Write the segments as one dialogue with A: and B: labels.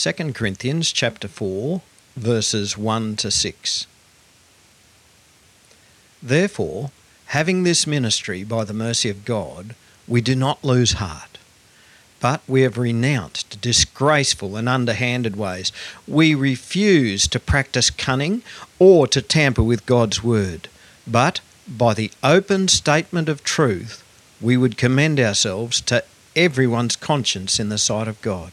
A: 2 Corinthians chapter 4 verses 1 to 6. Therefore, having this ministry by the mercy of God, we do not lose heart. But we have renounced disgraceful and underhanded ways. We refuse to practice cunning or to tamper with God's word. But by the open statement of truth, we would commend ourselves to everyone's conscience in the sight of God.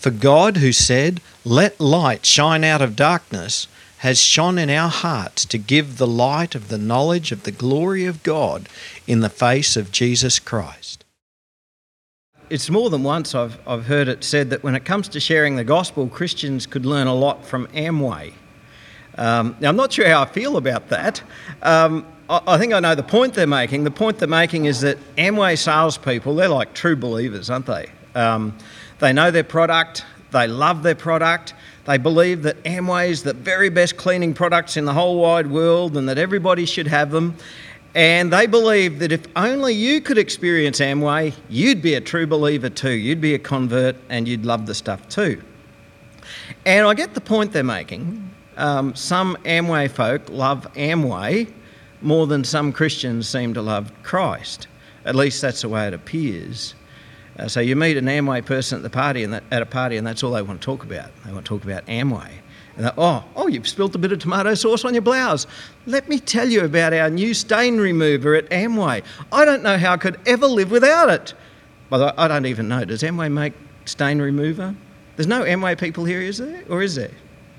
A: For God, who said, Let light shine out of darkness, has shone in our hearts to give the light of the knowledge of the glory of God in the face of Jesus Christ.
B: It's more than once I've, I've heard it said that when it comes to sharing the gospel, Christians could learn a lot from Amway. Um, now, I'm not sure how I feel about that. Um, I, think I know the point they're making. The point they're making is that Amway salespeople, they're like true believers, aren't they? Um, they know their product, they love their product, they believe that Amway is the very best cleaning products in the whole wide world and that everybody should have them. And they believe that if only you could experience Amway, you'd be a true believer too. You'd be a convert and you'd love the stuff too. And I get the point they're making. Um, some Amway folk love Amway more than some Christians seem to love Christ. At least that's the way it appears. Uh, so you meet an Amway person at the party, and that, at a party, and that's all they want to talk about. They want to talk about Amway. And oh, oh, you've spilt a bit of tomato sauce on your blouse. Let me tell you about our new stain remover at Amway. I don't know how I could ever live without it. Way, I don't even know. Does Amway make stain remover? There's no Amway people here, is there? Or is there?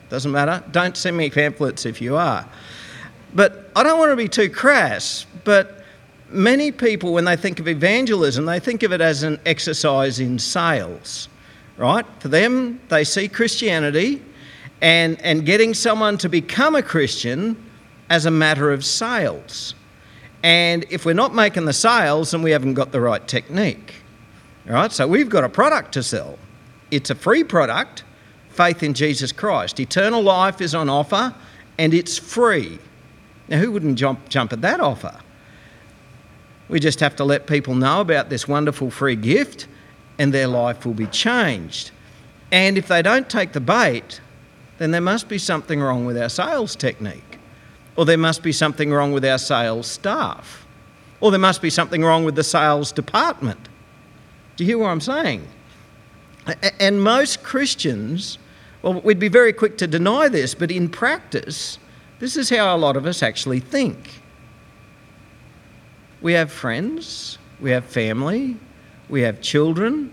B: Doesn't matter. Don't send me pamphlets if you are. But I don't want to be too crass, but many people, when they think of evangelism, they think of it as an exercise in sales, right? For them, they see Christianity and, and getting someone to become a Christian as a matter of sales. And if we're not making the sales, then we haven't got the right technique. All right, so we've got a product to sell. It's a free product, faith in Jesus Christ. Eternal life is on offer and it's free. Now, who wouldn't jump, jump at that offer? We just have to let people know about this wonderful free gift and their life will be changed. And if they don't take the bait, then there must be something wrong with our sales technique, or there must be something wrong with our sales staff, or there must be something wrong with the sales department. Do you hear what I'm saying? And most Christians, well, we'd be very quick to deny this, but in practice, this is how a lot of us actually think. We have friends, we have family, we have children,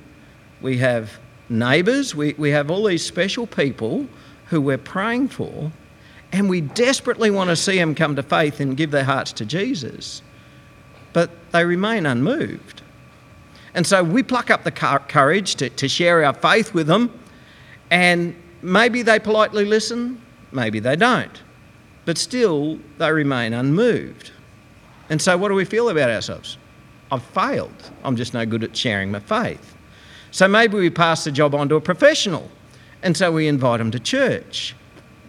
B: we have neighbours, we, we have all these special people who we're praying for, and we desperately want to see them come to faith and give their hearts to Jesus, but they remain unmoved. And so we pluck up the courage to, to share our faith with them, and maybe they politely listen, maybe they don't, but still they remain unmoved. And so, what do we feel about ourselves? I've failed. I'm just no good at sharing my faith. So, maybe we pass the job on to a professional, and so we invite them to church.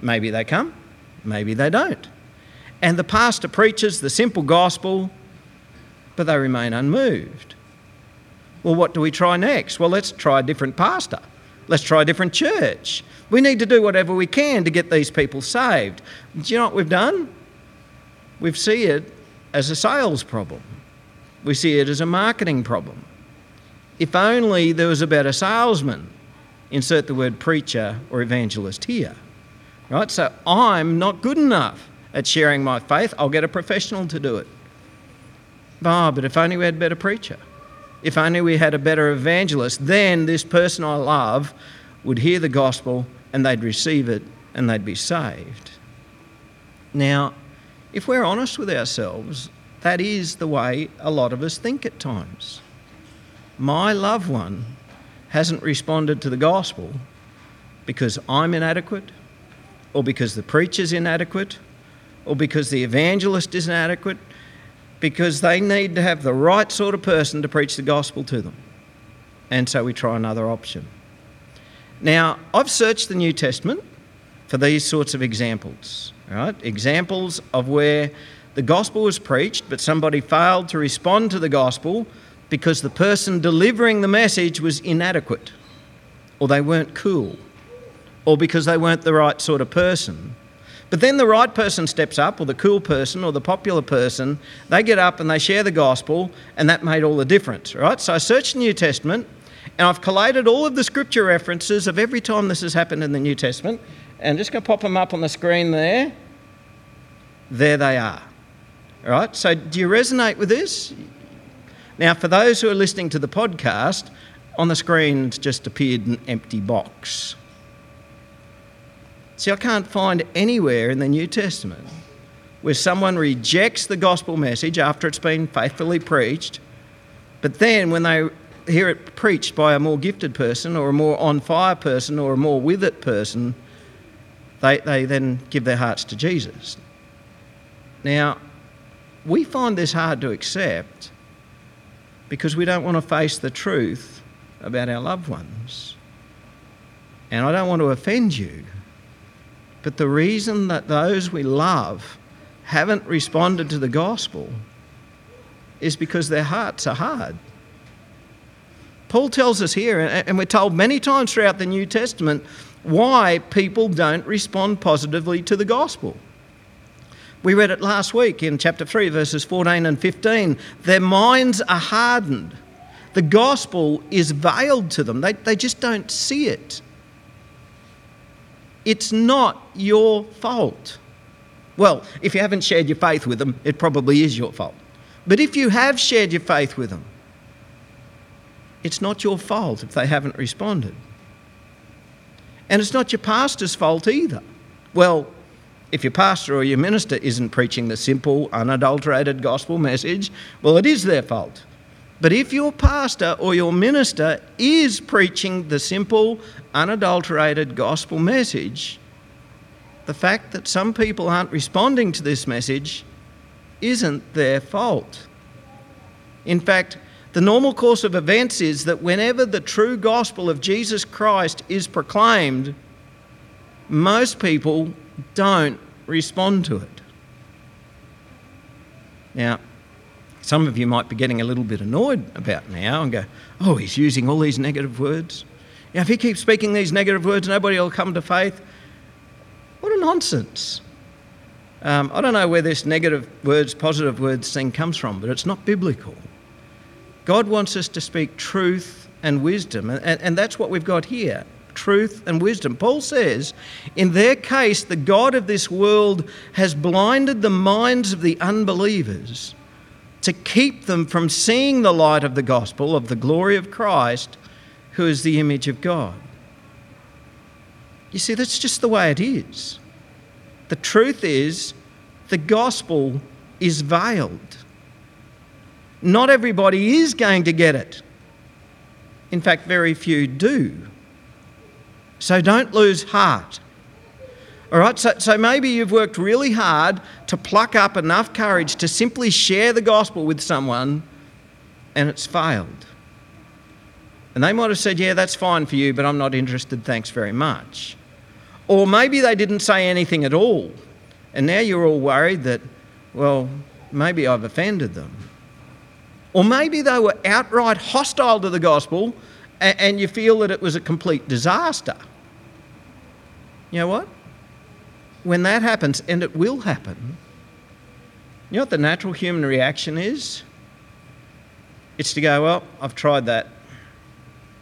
B: Maybe they come, maybe they don't. And the pastor preaches the simple gospel, but they remain unmoved. Well, what do we try next? Well, let's try a different pastor. Let's try a different church. We need to do whatever we can to get these people saved. Do you know what we've done? We've seen it as a sales problem. We see it as a marketing problem. If only there was a better salesman, insert the word preacher or evangelist here. Right? So I'm not good enough at sharing my faith. I'll get a professional to do it. Ah, oh, but if only we had a better preacher. If only we had a better evangelist, then this person I love would hear the gospel and they'd receive it and they'd be saved. Now, if we're honest with ourselves, that is the way a lot of us think at times. My loved one hasn't responded to the gospel because I'm inadequate, or because the preacher's inadequate, or because the evangelist is inadequate, because they need to have the right sort of person to preach the gospel to them. And so we try another option. Now, I've searched the New Testament for these sorts of examples, right? Examples of where the gospel was preached, but somebody failed to respond to the gospel because the person delivering the message was inadequate, or they weren't cool, or because they weren't the right sort of person. But then the right person steps up, or the cool person, or the popular person, they get up and they share the gospel, and that made all the difference, right? So I searched the New Testament, and I've collated all of the scripture references of every time this has happened in the New Testament, and I'm just going to pop them up on the screen there. There they are. All right, so do you resonate with this? Now, for those who are listening to the podcast, on the screen just appeared an empty box. See, I can't find anywhere in the New Testament where someone rejects the gospel message after it's been faithfully preached, but then when they hear it preached by a more gifted person or a more on fire person or a more with it person, they, they then give their hearts to Jesus. Now, we find this hard to accept because we don't want to face the truth about our loved ones. And I don't want to offend you, but the reason that those we love haven't responded to the gospel is because their hearts are hard. Paul tells us here, and we're told many times throughout the New Testament, why people don't respond positively to the gospel. We read it last week in chapter 3, verses 14 and 15. Their minds are hardened. The gospel is veiled to them, they, they just don't see it. It's not your fault. Well, if you haven't shared your faith with them, it probably is your fault. But if you have shared your faith with them, it's not your fault if they haven't responded. And it's not your pastor's fault either. Well, if your pastor or your minister isn't preaching the simple, unadulterated gospel message, well, it is their fault. But if your pastor or your minister is preaching the simple, unadulterated gospel message, the fact that some people aren't responding to this message isn't their fault. In fact, the normal course of events is that whenever the true gospel of Jesus Christ is proclaimed, most people don't respond to it. Now, some of you might be getting a little bit annoyed about now and go, oh, he's using all these negative words. Now, if he keeps speaking these negative words, nobody will come to faith. What a nonsense. Um, I don't know where this negative words, positive words thing comes from, but it's not biblical. God wants us to speak truth and wisdom, and, and that's what we've got here truth and wisdom. Paul says, in their case, the God of this world has blinded the minds of the unbelievers to keep them from seeing the light of the gospel of the glory of Christ, who is the image of God. You see, that's just the way it is. The truth is, the gospel is veiled. Not everybody is going to get it. In fact, very few do. So don't lose heart. All right, so, so maybe you've worked really hard to pluck up enough courage to simply share the gospel with someone and it's failed. And they might have said, Yeah, that's fine for you, but I'm not interested, thanks very much. Or maybe they didn't say anything at all. And now you're all worried that, well, maybe I've offended them. Or maybe they were outright hostile to the gospel and you feel that it was a complete disaster. You know what? When that happens, and it will happen, you know what the natural human reaction is? It's to go, well, I've tried that.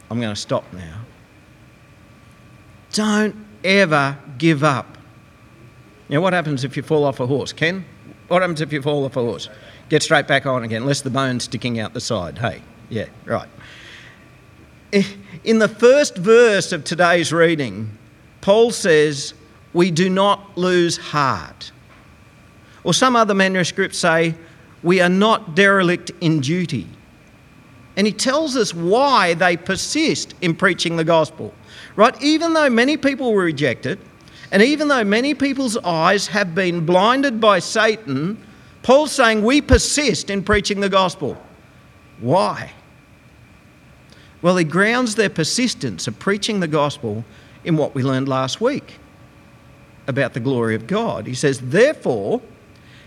B: I'm going to stop now. Don't ever give up. You know, what happens if you fall off a horse? Ken? What happens if you fall off a horse? Get straight back on again, less the bone sticking out the side. Hey, yeah, right. In the first verse of today's reading, Paul says, We do not lose heart. Or some other manuscripts say, We are not derelict in duty. And he tells us why they persist in preaching the gospel. Right? Even though many people will reject it, and even though many people's eyes have been blinded by Satan, Paul's saying we persist in preaching the gospel. Why? Well, he grounds their persistence of preaching the gospel in what we learned last week about the glory of God. He says, Therefore,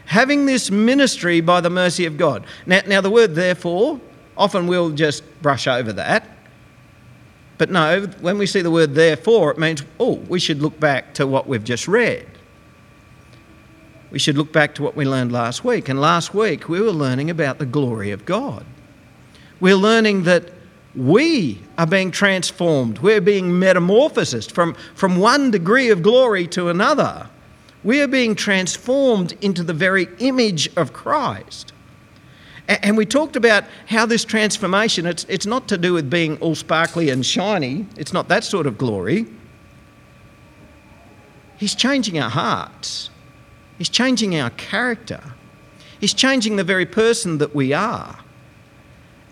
B: having this ministry by the mercy of God. Now, now the word therefore, often we'll just brush over that. But no, when we see the word therefore, it means, oh, we should look back to what we've just read. We should look back to what we learned last week. And last week, we were learning about the glory of God. We're learning that we are being transformed. We're being metamorphosed from, from one degree of glory to another. We are being transformed into the very image of Christ. And we talked about how this transformation, it's, it's not to do with being all sparkly and shiny, it's not that sort of glory. He's changing our hearts, He's changing our character, He's changing the very person that we are.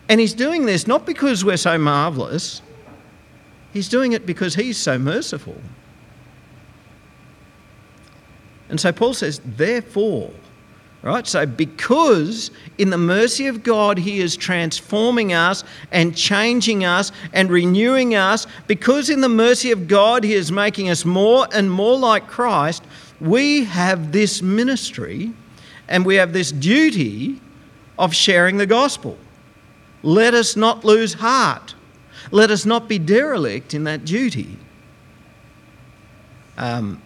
B: And He's doing this not because we're so marvellous, He's doing it because He's so merciful. And so Paul says, therefore, right? So, because in the mercy of God, He is transforming us and changing us and renewing us, because in the mercy of God, He is making us more and more like Christ, we have this ministry and we have this duty of sharing the gospel. Let us not lose heart. Let us not be derelict in that duty. Um,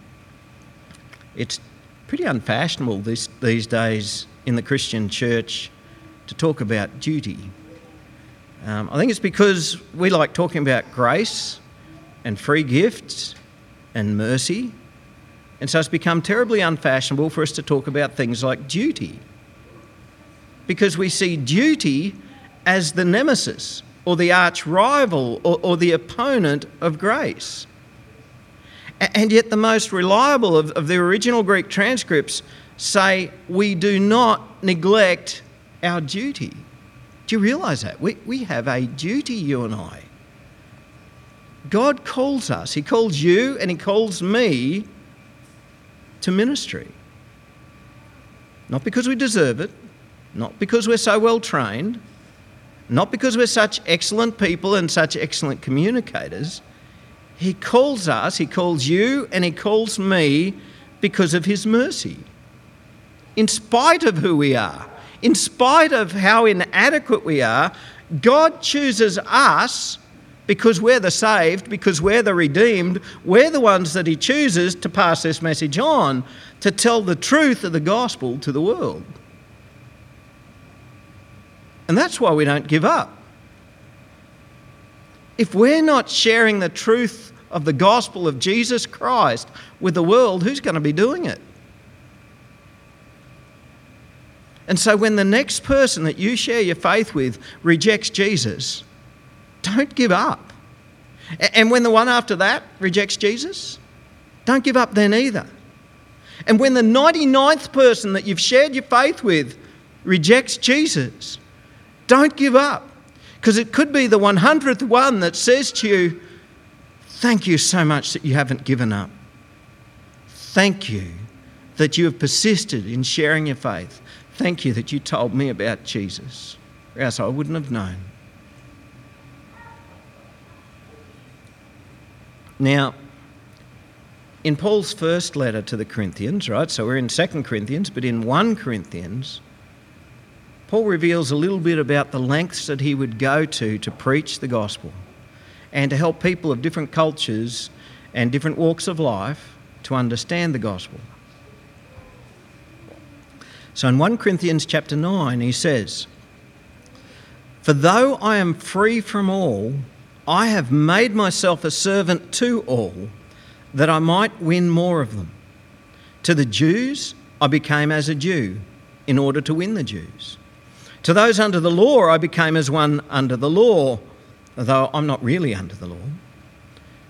B: it's pretty unfashionable this, these days in the Christian church to talk about duty. Um, I think it's because we like talking about grace and free gifts and mercy. And so it's become terribly unfashionable for us to talk about things like duty. Because we see duty as the nemesis or the arch rival or, or the opponent of grace. And yet, the most reliable of, of the original Greek transcripts say, We do not neglect our duty. Do you realise that? We, we have a duty, you and I. God calls us, He calls you and He calls me to ministry. Not because we deserve it, not because we're so well trained, not because we're such excellent people and such excellent communicators he calls us, He calls you, and He calls me because of His mercy. In spite of who we are, in spite of how inadequate we are, God chooses us because we're the saved, because we're the redeemed, we're the ones that He chooses to pass this message on, to tell the truth of the gospel to the world. And that's why we don't give up. If we're not sharing the truth of the gospel of Jesus Christ with the world, who's going to be doing it? And so when the next person that you share your faith with rejects Jesus, don't give up. And when the one after that rejects Jesus, don't give up then either. And when the 99th person that you've shared your faith with rejects Jesus, don't give up. Because it could be the 100th one that says to you, Thank you so much that you haven't given up. Thank you that you have persisted in sharing your faith. Thank you that you told me about Jesus, or else I wouldn't have known. Now, in Paul's first letter to the Corinthians, right, so we're in 2 Corinthians, but in 1 Corinthians, Paul reveals a little bit about the lengths that he would go to to preach the gospel and to help people of different cultures and different walks of life to understand the gospel. So in 1 Corinthians chapter 9, he says, For though I am free from all, I have made myself a servant to all, that I might win more of them. To the Jews, I became as a Jew, in order to win the Jews. To those under the law, I became as one under the law, though I'm not really under the law.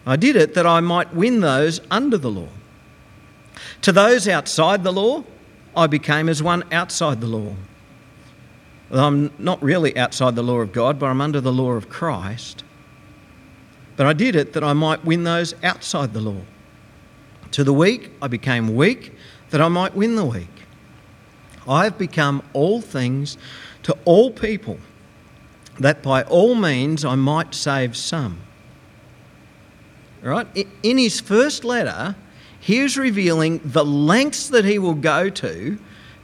B: I did it that I might win those under the law. To those outside the law, I became as one outside the law. Though I'm not really outside the law of God, but I'm under the law of Christ, but I did it that I might win those outside the law. To the weak, I became weak that I might win the weak. I have become all things to all people, that by all means I might save some. Right? In his first letter, he is revealing the lengths that he will go to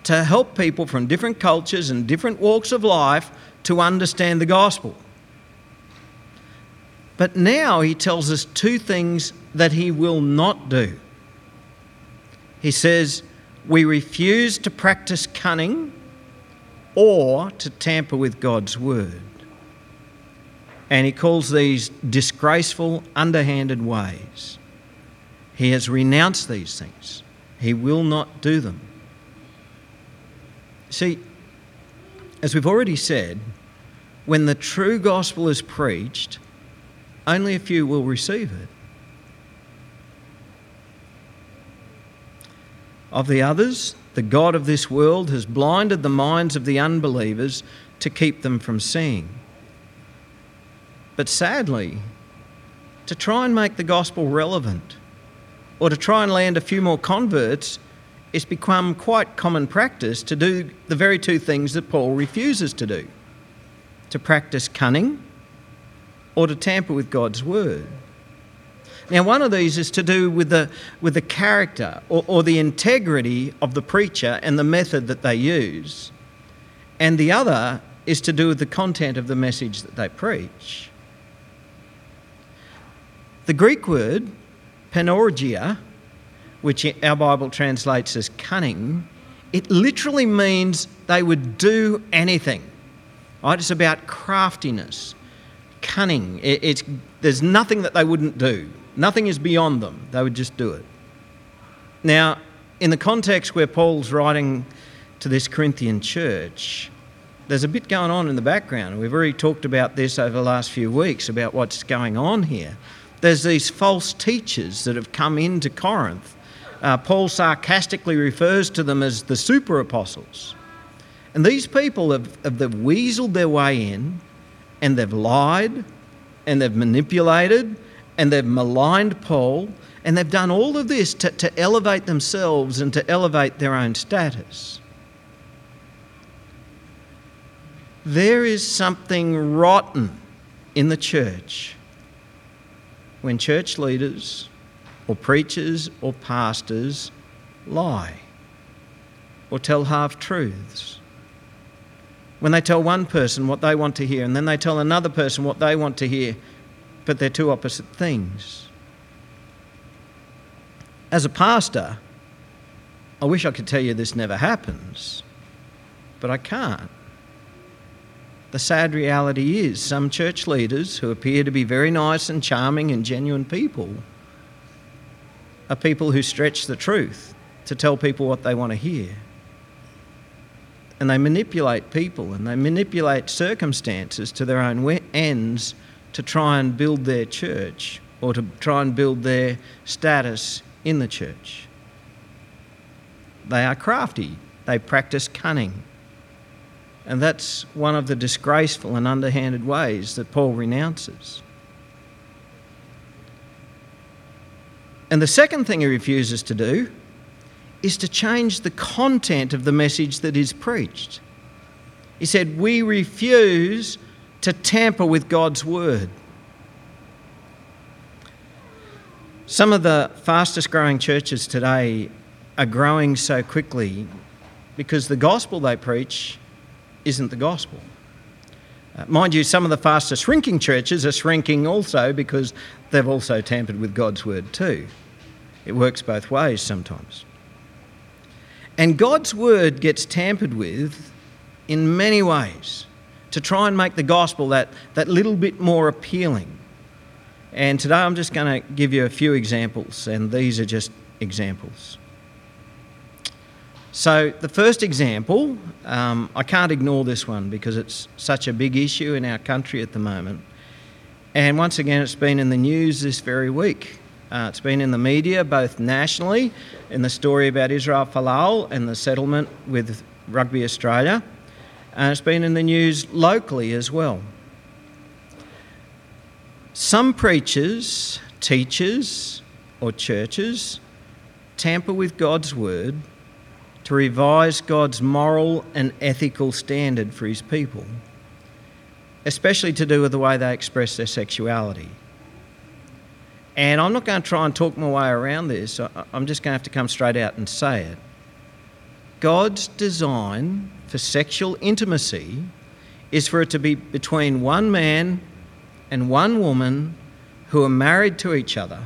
B: to help people from different cultures and different walks of life to understand the gospel. But now he tells us two things that he will not do. He says, We refuse to practice cunning or to tamper with God's word. And he calls these disgraceful, underhanded ways. He has renounced these things, he will not do them. See, as we've already said, when the true gospel is preached, only a few will receive it. Of the others, the God of this world has blinded the minds of the unbelievers to keep them from seeing. But sadly, to try and make the gospel relevant or to try and land a few more converts, it's become quite common practice to do the very two things that Paul refuses to do to practice cunning or to tamper with God's word. Now, one of these is to do with the, with the character or, or the integrity of the preacher and the method that they use. And the other is to do with the content of the message that they preach. The Greek word, panourgia, which our Bible translates as cunning, it literally means they would do anything. Right? It's about craftiness, cunning. It's, there's nothing that they wouldn't do. Nothing is beyond them. They would just do it. Now, in the context where Paul's writing to this Corinthian church, there's a bit going on in the background. We've already talked about this over the last few weeks about what's going on here. There's these false teachers that have come into Corinth. Uh, Paul sarcastically refers to them as the super apostles. And these people have, have weaseled their way in and they've lied and they've manipulated and they've maligned Paul and they've done all of this to, to elevate themselves and to elevate their own status. There is something rotten in the church when church leaders or preachers or pastors lie or tell half truths when they tell one person what they want to hear and then they tell another person what they want to hear, but they're two opposite things. As a pastor, I wish I could tell you this never happens, but I can't. The sad reality is, some church leaders who appear to be very nice and charming and genuine people are people who stretch the truth to tell people what they want to hear and they manipulate people and they manipulate circumstances to their own ends to try and build their church or to try and build their status in the church. They are crafty, they practice cunning. And that's one of the disgraceful and underhanded ways that Paul renounces. And the second thing he refuses to do is to change the content of the message that is preached. He said, We refuse to tamper with God's word. Some of the fastest growing churches today are growing so quickly because the gospel they preach isn't the gospel. Uh, mind you, some of the fastest shrinking churches are shrinking also because they've also tampered with God's word too. It works both ways sometimes. And God's word gets tampered with in many ways to try and make the gospel that, that little bit more appealing. And today I'm just going to give you a few examples, and these are just examples. So, the first example, um, I can't ignore this one because it's such a big issue in our country at the moment. And once again, it's been in the news this very week. Uh, it's been in the media, both nationally, in the story about Israel Folau and the settlement with Rugby Australia, and it's been in the news locally as well. Some preachers, teachers, or churches tamper with God's word to revise God's moral and ethical standard for his people, especially to do with the way they express their sexuality. And I'm not going to try and talk my way around this, I'm just going to have to come straight out and say it. God's design for sexual intimacy is for it to be between one man and one woman who are married to each other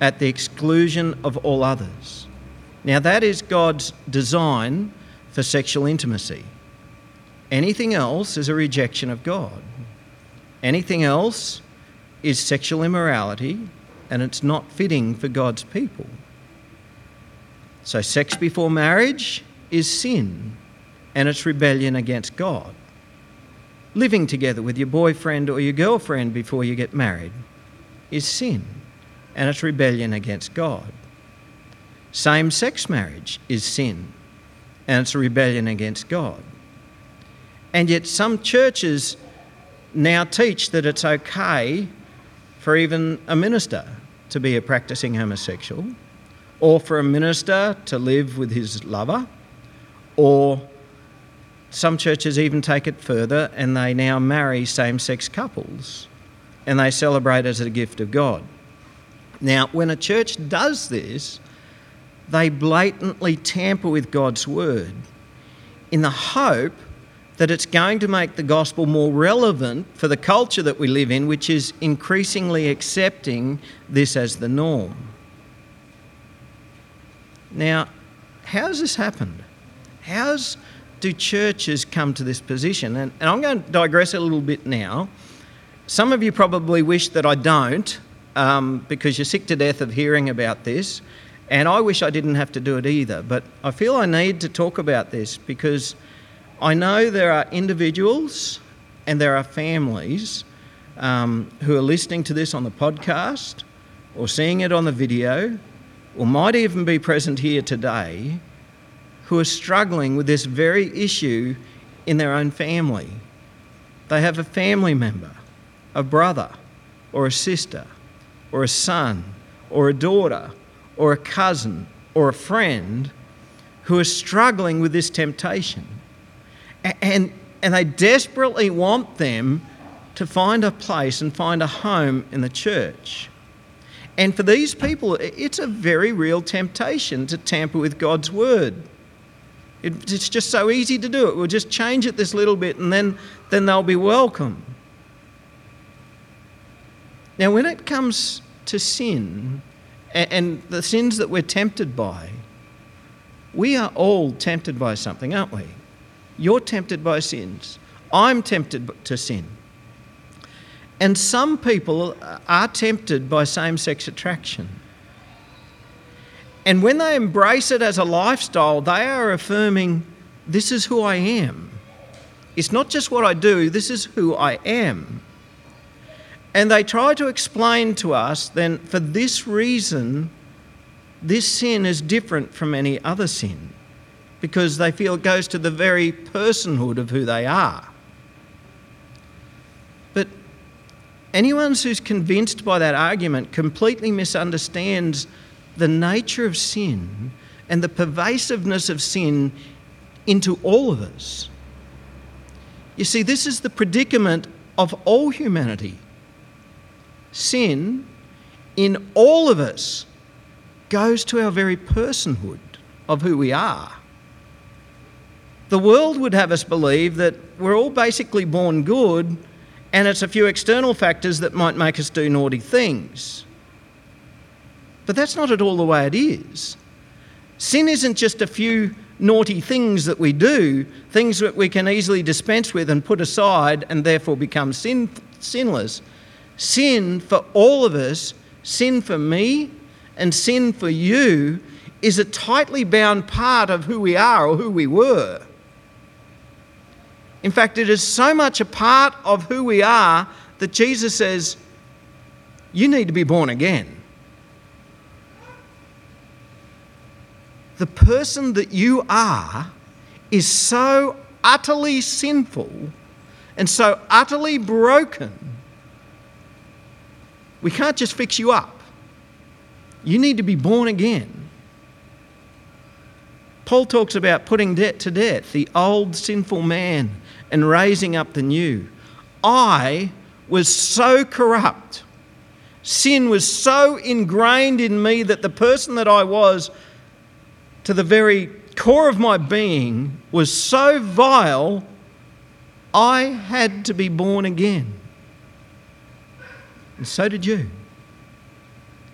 B: at the exclusion of all others. Now, that is God's design for sexual intimacy. Anything else is a rejection of God. Anything else is sexual immorality and it's not fitting for God's people. So, sex before marriage is sin and it's rebellion against God. Living together with your boyfriend or your girlfriend before you get married is sin and it's rebellion against God. Same sex marriage is sin and it's a rebellion against God. And yet, some churches now teach that it's okay for even a minister to be a practicing homosexual, or for a minister to live with his lover, or some churches even take it further and they now marry same sex couples and they celebrate as a gift of God. Now, when a church does this, they blatantly tamper with God's word in the hope that it's going to make the gospel more relevant for the culture that we live in, which is increasingly accepting this as the norm. Now, how's this happened? How's do churches come to this position? And, and I'm going to digress a little bit now. Some of you probably wish that I don't um, because you're sick to death of hearing about this. And I wish I didn't have to do it either. But I feel I need to talk about this because I know there are individuals and there are families um, who are listening to this on the podcast or seeing it on the video or might even be present here today who are struggling with this very issue in their own family. They have a family member, a brother, or a sister, or a son, or a daughter, or a cousin, or a friend who are struggling with this temptation. And, and they desperately want them to find a place and find a home in the church. And for these people, it's a very real temptation to tamper with God's word. It, it's just so easy to do it. We'll just change it this little bit and then, then they'll be welcome. Now, when it comes to sin and, and the sins that we're tempted by, we are all tempted by something, aren't we? You're tempted by sins. I'm tempted to sin. And some people are tempted by same sex attraction. And when they embrace it as a lifestyle, they are affirming, This is who I am. It's not just what I do, this is who I am. And they try to explain to us then, for this reason, this sin is different from any other sin, because they feel it goes to the very personhood of who they are. But anyone who's convinced by that argument completely misunderstands the nature of sin and the pervasiveness of sin into all of us. You see, this is the predicament of all humanity. Sin in all of us goes to our very personhood of who we are. The world would have us believe that we're all basically born good and it's a few external factors that might make us do naughty things. But that's not at all the way it is. Sin isn't just a few naughty things that we do, things that we can easily dispense with and put aside and therefore become sin, sinless. Sin for all of us, sin for me, and sin for you is a tightly bound part of who we are or who we were. In fact, it is so much a part of who we are that Jesus says, You need to be born again. the person that you are is so utterly sinful and so utterly broken We can't just fix you up. You need to be born again. Paul talks about putting debt to death, the old sinful man, and raising up the new. I was so corrupt. Sin was so ingrained in me that the person that I was, to the very core of my being, was so vile, I had to be born again. And so did you.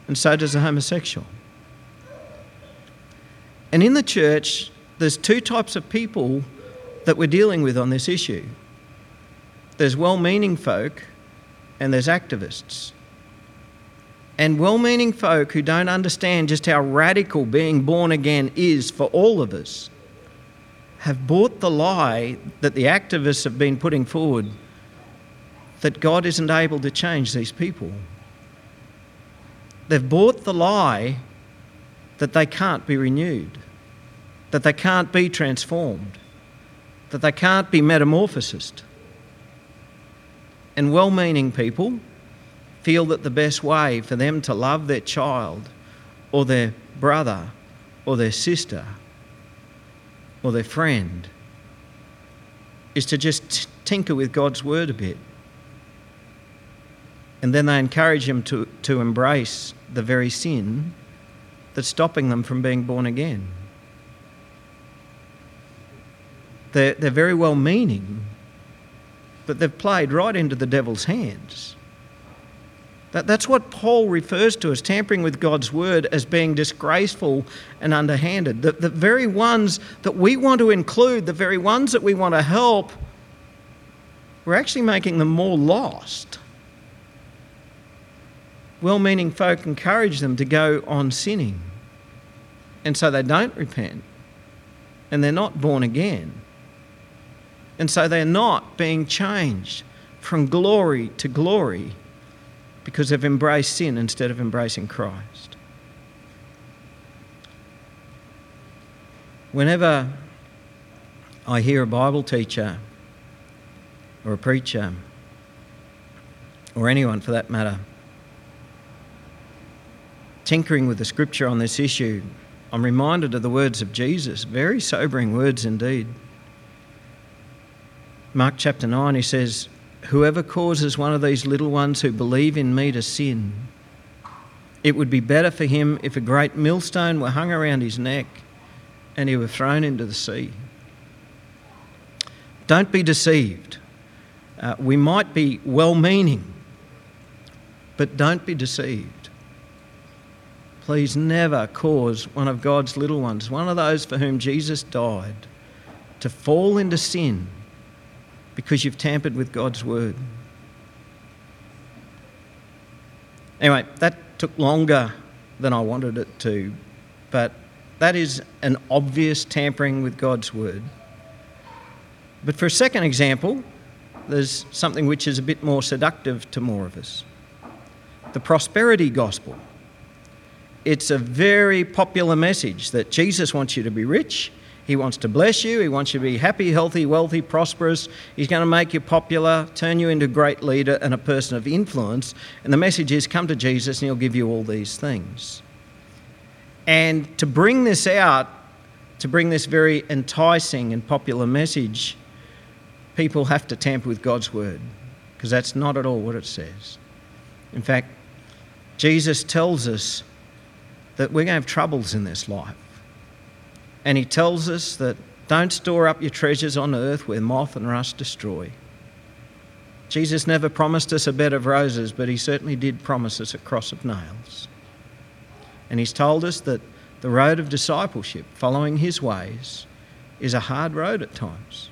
B: And so does a homosexual. And in the church, there's two types of people that we're dealing with on this issue there's well meaning folk and there's activists. And well meaning folk who don't understand just how radical being born again is for all of us have bought the lie that the activists have been putting forward that God isn't able to change these people. They've bought the lie that they can't be renewed, that they can't be transformed, that they can't be metamorphosed. And well meaning people feel that the best way for them to love their child or their brother or their sister or their friend is to just tinker with God's word a bit. And then they encourage them to, to embrace the very sin that's stopping them from being born again. They're, they're very well meaning, but they've played right into the devil's hands. That, that's what Paul refers to as tampering with God's word as being disgraceful and underhanded. The, the very ones that we want to include, the very ones that we want to help, we're actually making them more lost. Well meaning folk encourage them to go on sinning. And so they don't repent. And they're not born again. And so they're not being changed from glory to glory because they've embraced sin instead of embracing Christ. Whenever I hear a Bible teacher or a preacher, or anyone for that matter, tinkering with the scripture on this issue, I'm reminded of the words of Jesus, very sobering words indeed. Mark chapter 9, he says, Whoever causes one of these little ones who believe in me to sin, it would be better for him if a great millstone were hung around his neck and he were thrown into the sea. Don't be deceived. Uh, we might be well meaning, but don't be deceived. Please never cause one of God's little ones, one of those for whom Jesus died, to fall into sin because you've tampered with God's word. Anyway, that took longer than I wanted it to, but that is an obvious tampering with God's word. But for a second example, there's something which is a bit more seductive to more of us the prosperity gospel. It's a very popular message that Jesus wants you to be rich, he wants to bless you. He wants you to be happy, healthy, wealthy, prosperous. He's going to make you popular, turn you into a great leader and a person of influence. And the message is come to Jesus and he'll give you all these things. And to bring this out, to bring this very enticing and popular message, people have to tamper with God's word because that's not at all what it says. In fact, Jesus tells us that we're going to have troubles in this life. And he tells us that don't store up your treasures on earth where moth and rust destroy. Jesus never promised us a bed of roses, but he certainly did promise us a cross of nails. And he's told us that the road of discipleship, following his ways, is a hard road at times.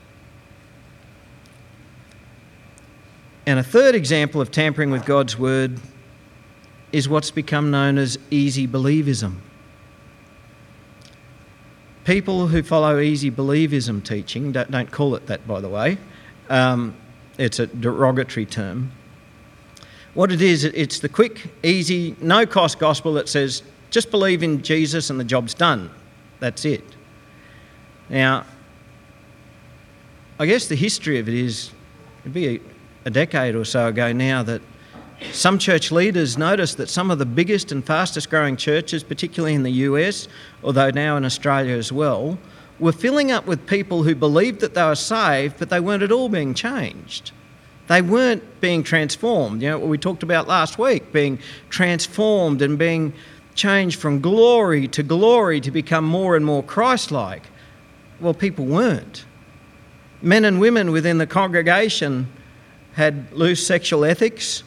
B: And a third example of tampering with God's word is what's become known as easy believism. People who follow easy believism teaching, don't, don't call it that by the way, um, it's a derogatory term. What it is, it's the quick, easy, no cost gospel that says just believe in Jesus and the job's done. That's it. Now, I guess the history of it is, it'd be a, a decade or so ago now that Some church leaders noticed that some of the biggest and fastest growing churches, particularly in the US, although now in Australia as well, were filling up with people who believed that they were saved, but they weren't at all being changed. They weren't being transformed. You know what we talked about last week, being transformed and being changed from glory to glory to become more and more Christ like. Well, people weren't. Men and women within the congregation had loose sexual ethics.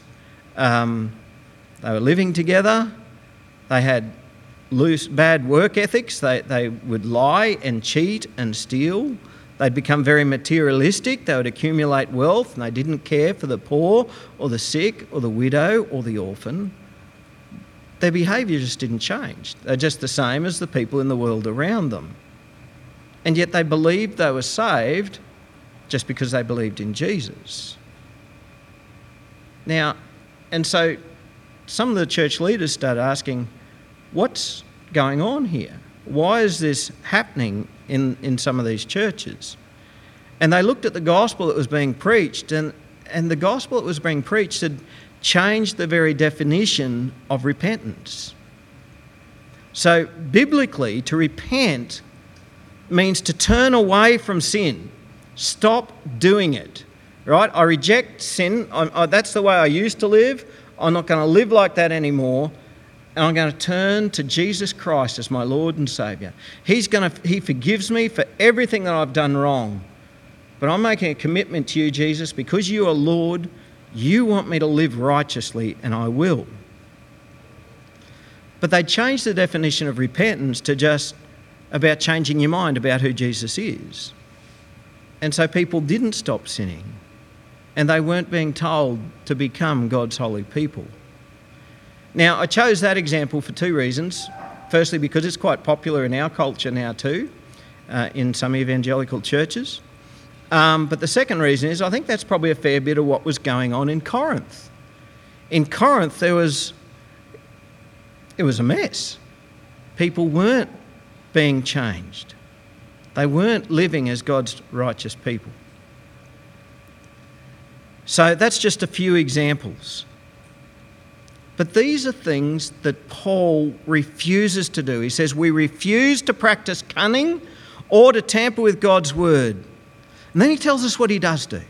B: Um, they were living together. They had loose, bad work ethics. They, they would lie and cheat and steal. They'd become very materialistic. They would accumulate wealth and they didn't care for the poor or the sick or the widow or the orphan. Their behaviour just didn't change. They're just the same as the people in the world around them. And yet they believed they were saved just because they believed in Jesus. Now, and so some of the church leaders started asking, what's going on here? Why is this happening in, in some of these churches? And they looked at the gospel that was being preached, and, and the gospel that was being preached had changed the very definition of repentance. So, biblically, to repent means to turn away from sin, stop doing it, right? I reject sin. I, uh, that's the way I used to live. I'm not going to live like that anymore and I'm going to turn to Jesus Christ as my Lord and Saviour. He's going to, he forgives me for everything that I've done wrong. But I'm making a commitment to you, Jesus, because you are Lord, you want me to live righteously, and I will. But they changed the definition of repentance to just about changing your mind about who Jesus is. And so people didn't stop sinning, and they weren't being told to become God's holy people. Now, I chose that example for two reasons. Firstly, because it's quite popular in our culture now, too, uh, in some evangelical churches. Um, but the second reason is I think that's probably a fair bit of what was going on in Corinth. In Corinth, there was it was a mess. People weren't being changed. They weren't living as God's righteous people. So that's just a few examples. But these are things that Paul refuses to do. He says, We refuse to practice cunning or to tamper with God's word. And then he tells us what he does do.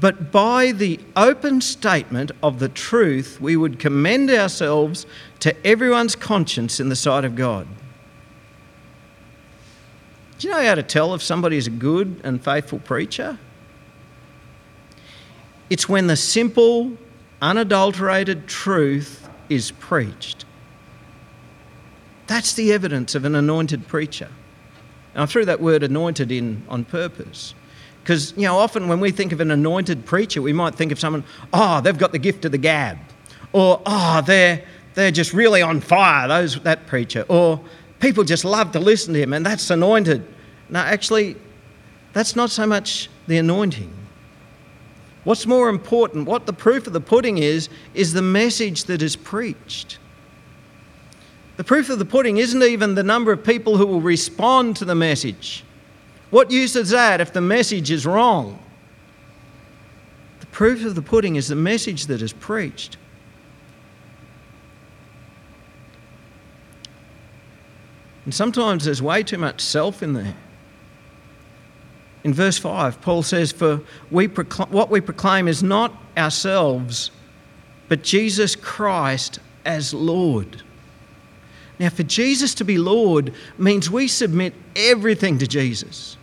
B: But by the open statement of the truth, we would commend ourselves to everyone's conscience in the sight of God. Do you know how to tell if somebody is a good and faithful preacher? It's when the simple, unadulterated truth is preached. That's the evidence of an anointed preacher. And I threw that word anointed in on purpose. Because, you know, often when we think of an anointed preacher, we might think of someone, oh, they've got the gift of the gab. Or, oh, they're, they're just really on fire, those, that preacher. Or people just love to listen to him, and that's anointed. No, actually, that's not so much the anointing. What's more important, what the proof of the pudding is, is the message that is preached. The proof of the pudding isn't even the number of people who will respond to the message. What use is that if the message is wrong? The proof of the pudding is the message that is preached. And sometimes there's way too much self in there. In verse 5, Paul says, For we procl- what we proclaim is not ourselves, but Jesus Christ as Lord. Now, for Jesus to be Lord means we submit everything to Jesus.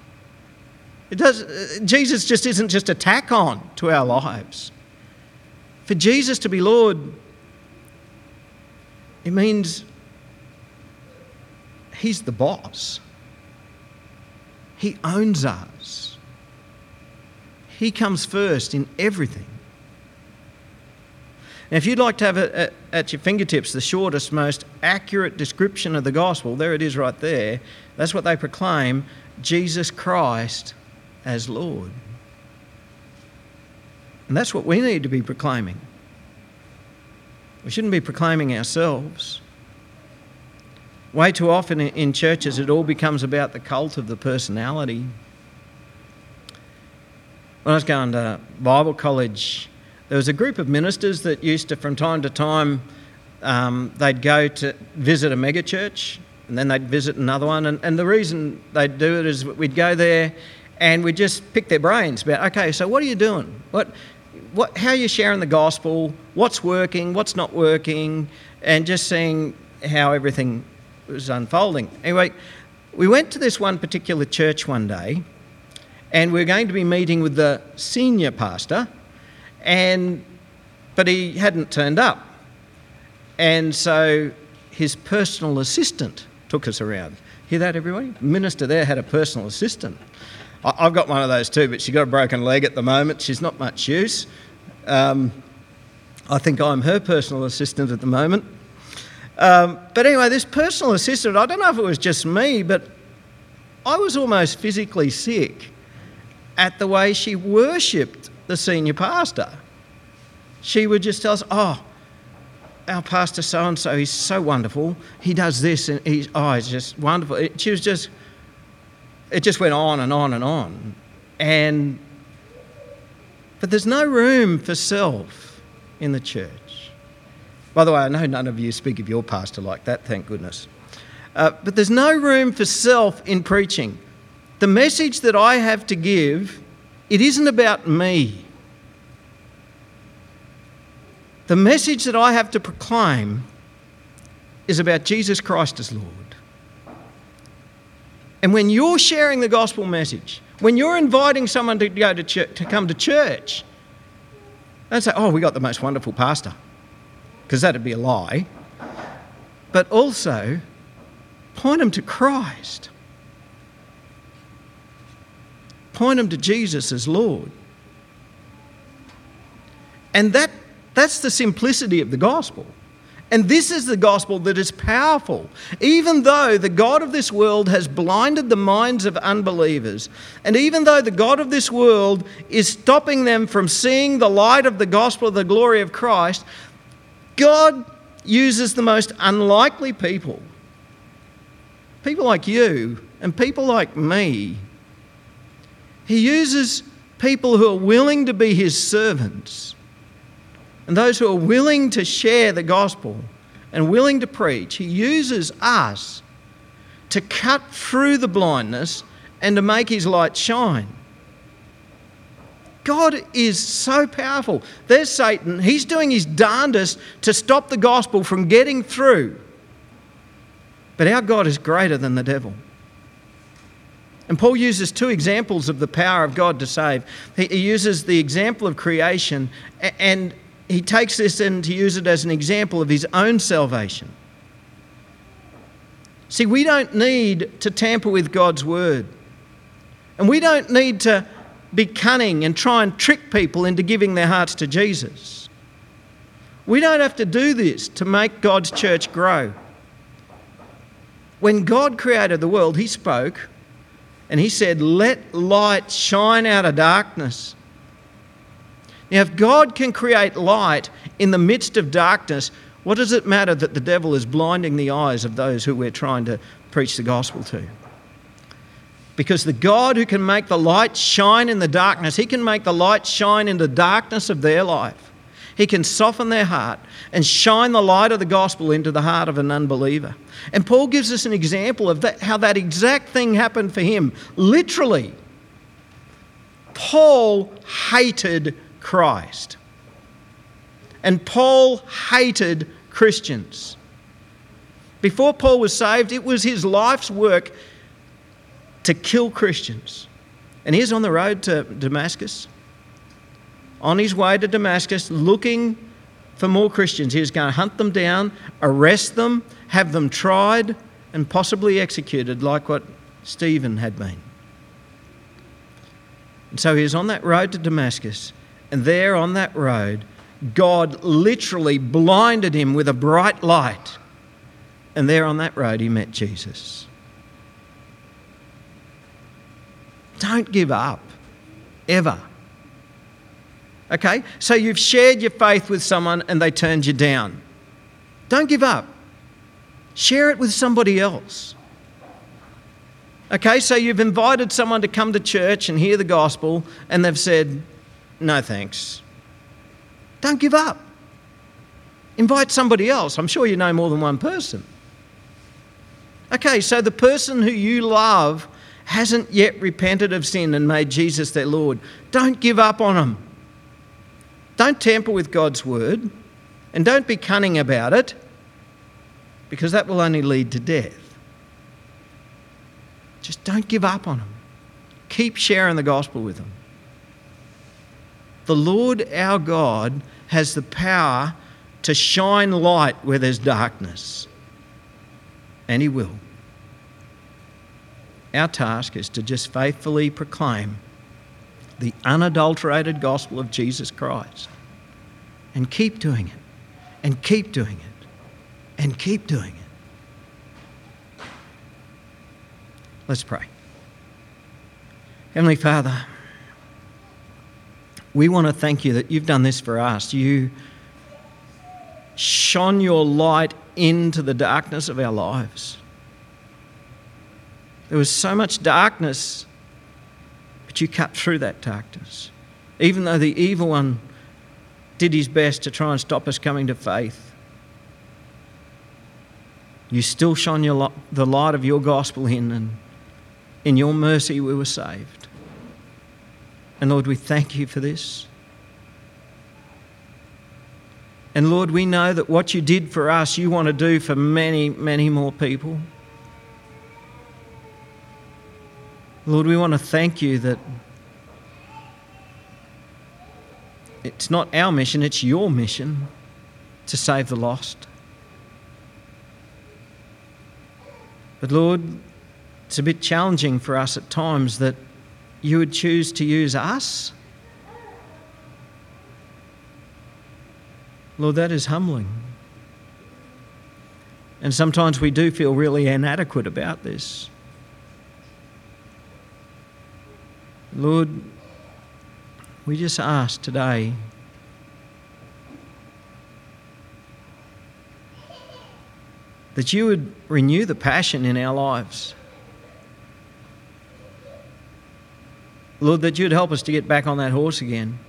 B: It does, uh, Jesus just isn't just a tack on to our lives. For Jesus to be Lord, it means He's the boss. He owns us. He comes first in everything. Now, if you'd like to have a, a, at your fingertips the shortest, most accurate description of the gospel, there it is right there. That's what they proclaim Jesus Christ as Lord. And that's what we need to be proclaiming. We shouldn't be proclaiming ourselves. Way too often in churches, it all becomes about the cult of the personality. When I was going to Bible college, there was a group of ministers that used to, from time to time, um, they'd go to visit a megachurch and then they'd visit another one. And, and the reason they'd do it is we'd go there and we'd just pick their brains about, okay, so what are you doing? What, what, how are you sharing the gospel? What's working? What's not working? And just seeing how everything was unfolding. Anyway, we went to this one particular church one day and we are going to be meeting with the senior pastor and but he hadn't turned up. And so his personal assistant took us around. Hear that, everybody? Minister there had a personal assistant. I've got one of those too, but she's got a broken leg at the moment. She's not much use. Um, I think I'm her personal assistant at the moment. Um, but anyway, this personal assistant, I don't know if it was just me, but I was almost physically sick at the way she worshipped the senior pastor. She would just tell us, oh, our pastor so and so, he's so wonderful. He does this and he's, oh, he's just wonderful. It, she was just, it just went on and on and on. And, but there's no room for self in the church. By the way, I know none of you speak of your pastor like that, thank goodness. Uh, but there's no room for self in preaching the message that I have to give, it isn't about me. The message that I have to proclaim is about Jesus Christ as Lord. And when you're sharing the gospel message, when you're inviting someone to go to church, to come to church, don't say, "Oh, we got the most wonderful pastor," because that'd be a lie. But also, point them to Christ. point them to Jesus as Lord. And that, that's the simplicity of the gospel. And this is the gospel that is powerful. Even though the God of this world has blinded the minds of unbelievers, and even though the God of this world is stopping them from seeing the light of the gospel of the glory of Christ, God uses the most unlikely people. People like you and people like me he uses people who are willing to be his servants and those who are willing to share the gospel and willing to preach. He uses us to cut through the blindness and to make his light shine. God is so powerful. There's Satan. He's doing his darndest to stop the gospel from getting through. But our God is greater than the devil. And Paul uses two examples of the power of God to save. He uses the example of creation and he takes this and to use it as an example of his own salvation. See, we don't need to tamper with God's word. And we don't need to be cunning and try and trick people into giving their hearts to Jesus. We don't have to do this to make God's church grow. When God created the world, He spoke, and he said, Let light shine out of darkness. Now, if God can create light in the midst of darkness, what does it matter that the devil is blinding the eyes of those who we're trying to preach the gospel to? Because the God who can make the light shine in the darkness, he can make the light shine in the darkness of their life. He can soften their heart and shine the light of the gospel into the heart of an unbeliever. And Paul gives us an example of that, how that exact thing happened for him. Literally, Paul hated Christ. And Paul hated Christians. Before Paul was saved, it was his life's work to kill Christians. And he's on the road to Damascus on his way to Damascus looking for more Christians. He was going to hunt them down, arrest them, have them tried, and possibly executed, like what Stephen had been. And so he was on that road to Damascus, and there on that road, God literally blinded him with a bright light. And there on that road, he met Jesus. Don't give up, ever. Okay? So you've shared your faith with someone and they turned you down. Don't give up. Share it with somebody else. Okay, so you've invited someone to come to church and hear the gospel and they've said, no thanks. Don't give up. Invite somebody else. I'm sure you know more than one person. Okay, so the person who you love hasn't yet repented of sin and made Jesus their Lord. Don't give up on them. Don't tamper with God's word and don't be cunning about it because that will only lead to death. Just don't give up on them. Keep sharing the gospel with them. The Lord our God has the power to shine light where there's darkness, and He will. Our task is to just faithfully proclaim the unadulterated gospel of Jesus Christ and keep doing it, and keep doing it, and keep doing it. Let's pray. Heavenly Father, we want to thank you that you've done this for us. You shone your light into the darkness of our lives. There was so much darkness, but you cut through that darkness. Even though the evil one did his best to try and stop us coming to faith, you still shone your, the light of your gospel in, and in your mercy we were saved. And Lord, we thank you for this. And Lord, we know that what you did for us, you want to do for many, many more people. Lord, we want to thank you that it's not our mission, it's your mission to save the lost. But Lord, it's a bit challenging for us at times that you would choose to use us. Lord, that is humbling. And sometimes we do feel really inadequate about this. Lord, we just ask today that you would renew the passion in our lives. Lord, that you'd help us to get back on that horse again.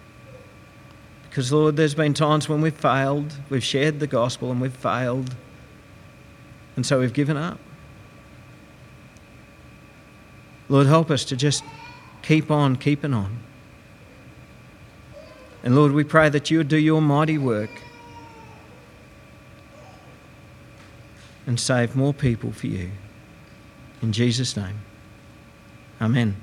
B: Because, Lord, there's been times when we've failed, we've shared the gospel and we've failed, and so we've given up. Lord, help us to just keep on keeping on. And Lord, we pray that you would do your mighty work and save more people for you. In Jesus' name, amen.